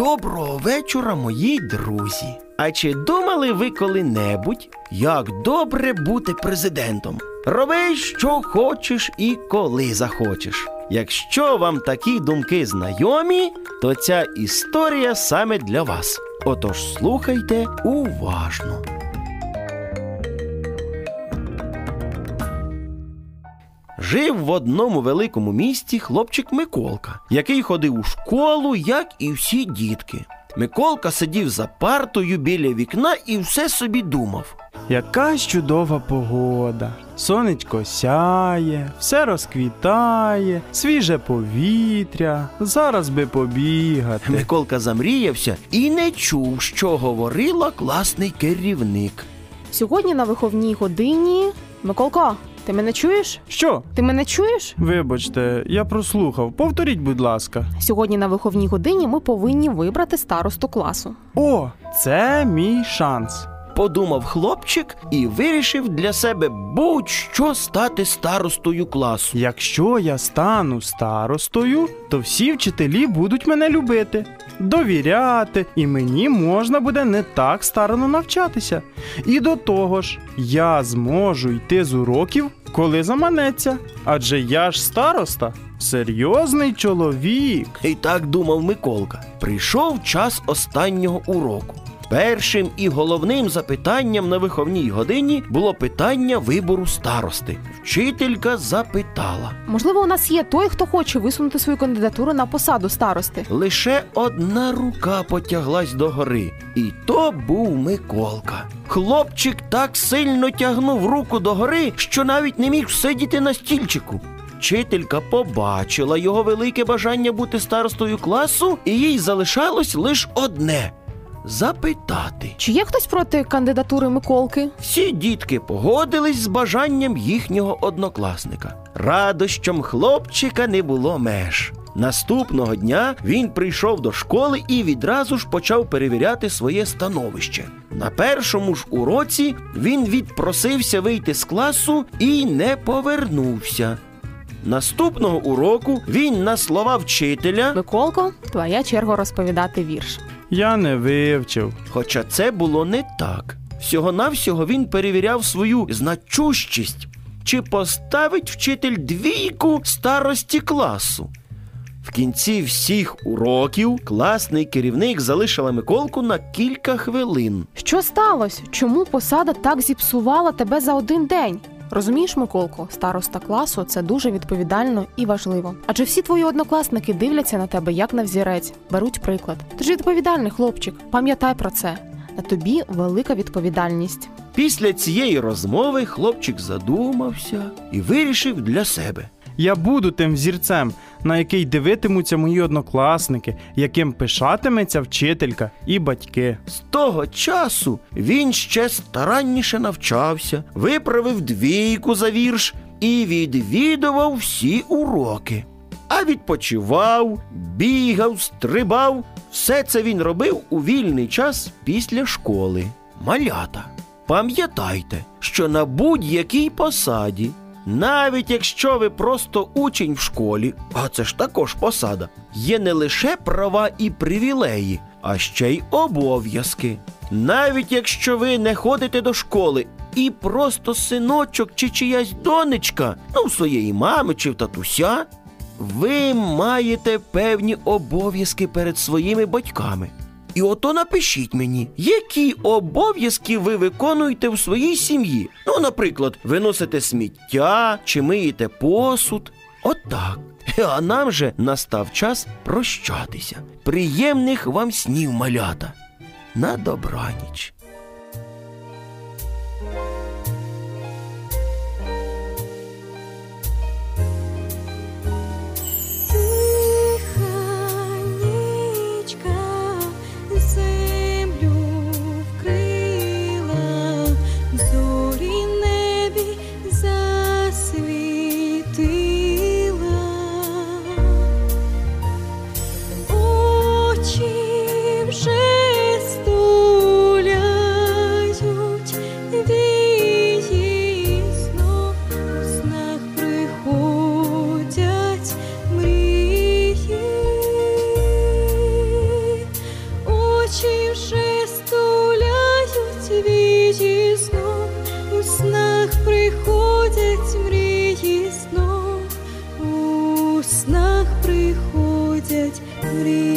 Доброго вечора, мої друзі. А чи думали ви коли-небудь, як добре бути президентом? Роби, що хочеш і коли захочеш. Якщо вам такі думки знайомі, то ця історія саме для вас. Отож слухайте уважно. Жив в одному великому місті хлопчик Миколка, який ходив у школу, як і всі дітки. Миколка сидів за партою біля вікна і все собі думав. Яка ж чудова погода. Сонечко сяє, все розквітає, свіже повітря, зараз би побігати. Миколка замріявся і не чув, що говорила класний керівник. Сьогодні на виховній годині. Миколко, ти мене чуєш? Що? Ти мене чуєш? Вибачте, я прослухав. Повторіть, будь ласка. Сьогодні на виховній годині ми повинні вибрати старосту класу. О, це мій шанс. Подумав хлопчик і вирішив для себе будь-що стати старостою класу. Якщо я стану старостою, то всі вчителі будуть мене любити, довіряти, і мені можна буде не так старано навчатися. І до того ж, я зможу йти з уроків, коли заманеться. Адже я ж староста, серйозний чоловік. І так думав Миколка. Прийшов час останнього уроку. Першим і головним запитанням на виховній годині було питання вибору старости. Вчителька запитала. Можливо, у нас є той, хто хоче висунути свою кандидатуру на посаду старости. Лише одна рука потяглась догори, і то був Миколка. Хлопчик так сильно тягнув руку догори, що навіть не міг сидіти на стільчику. Вчителька побачила його велике бажання бути старостою класу, і їй залишалось лише одне запитати. Чи є хтось проти кандидатури Миколки? Всі дітки погодились з бажанням їхнього однокласника. Радощам хлопчика не було меж. Наступного дня він прийшов до школи і відразу ж почав перевіряти своє становище. На першому ж уроці він відпросився вийти з класу і не повернувся. Наступного уроку він на слова вчителя, Миколко, твоя черга розповідати вірш. Я не вивчив. хоча це було не так. Всього-навсього він перевіряв свою значущість, чи поставить вчитель двійку старості класу. В кінці всіх уроків класний керівник залишила Миколку на кілька хвилин. Що сталося? Чому посада так зіпсувала тебе за один день? Розумієш, Миколко, староста класу це дуже відповідально і важливо. Адже всі твої однокласники дивляться на тебе як на взірець, беруть приклад. Ти ж відповідальний хлопчик, пам'ятай про це. На тобі велика відповідальність. Після цієї розмови хлопчик задумався і вирішив для себе. Я буду тим взірцем, на який дивитимуться мої однокласники, яким пишатиметься вчителька і батьки. З того часу він ще старанніше навчався, виправив двійку за вірш і відвідував всі уроки. А відпочивав, бігав, стрибав. Все це він робив у вільний час після школи. Малята. Пам'ятайте, що на будь-якій посаді, навіть якщо ви просто учень в школі, а це ж також посада, є не лише права і привілеї, а ще й обов'язки. Навіть якщо ви не ходите до школи і просто синочок чи чиясь донечка, ну, своєї мами чи в татуся, ви маєте певні обов'язки перед своїми батьками. І ото напишіть мені, які обов'язки ви виконуєте в своїй сім'ї. Ну, наприклад, виносите сміття чи миєте посуд. Отак. А нам же настав час прощатися. Приємних вам снів, малята. На добраніч. beauty.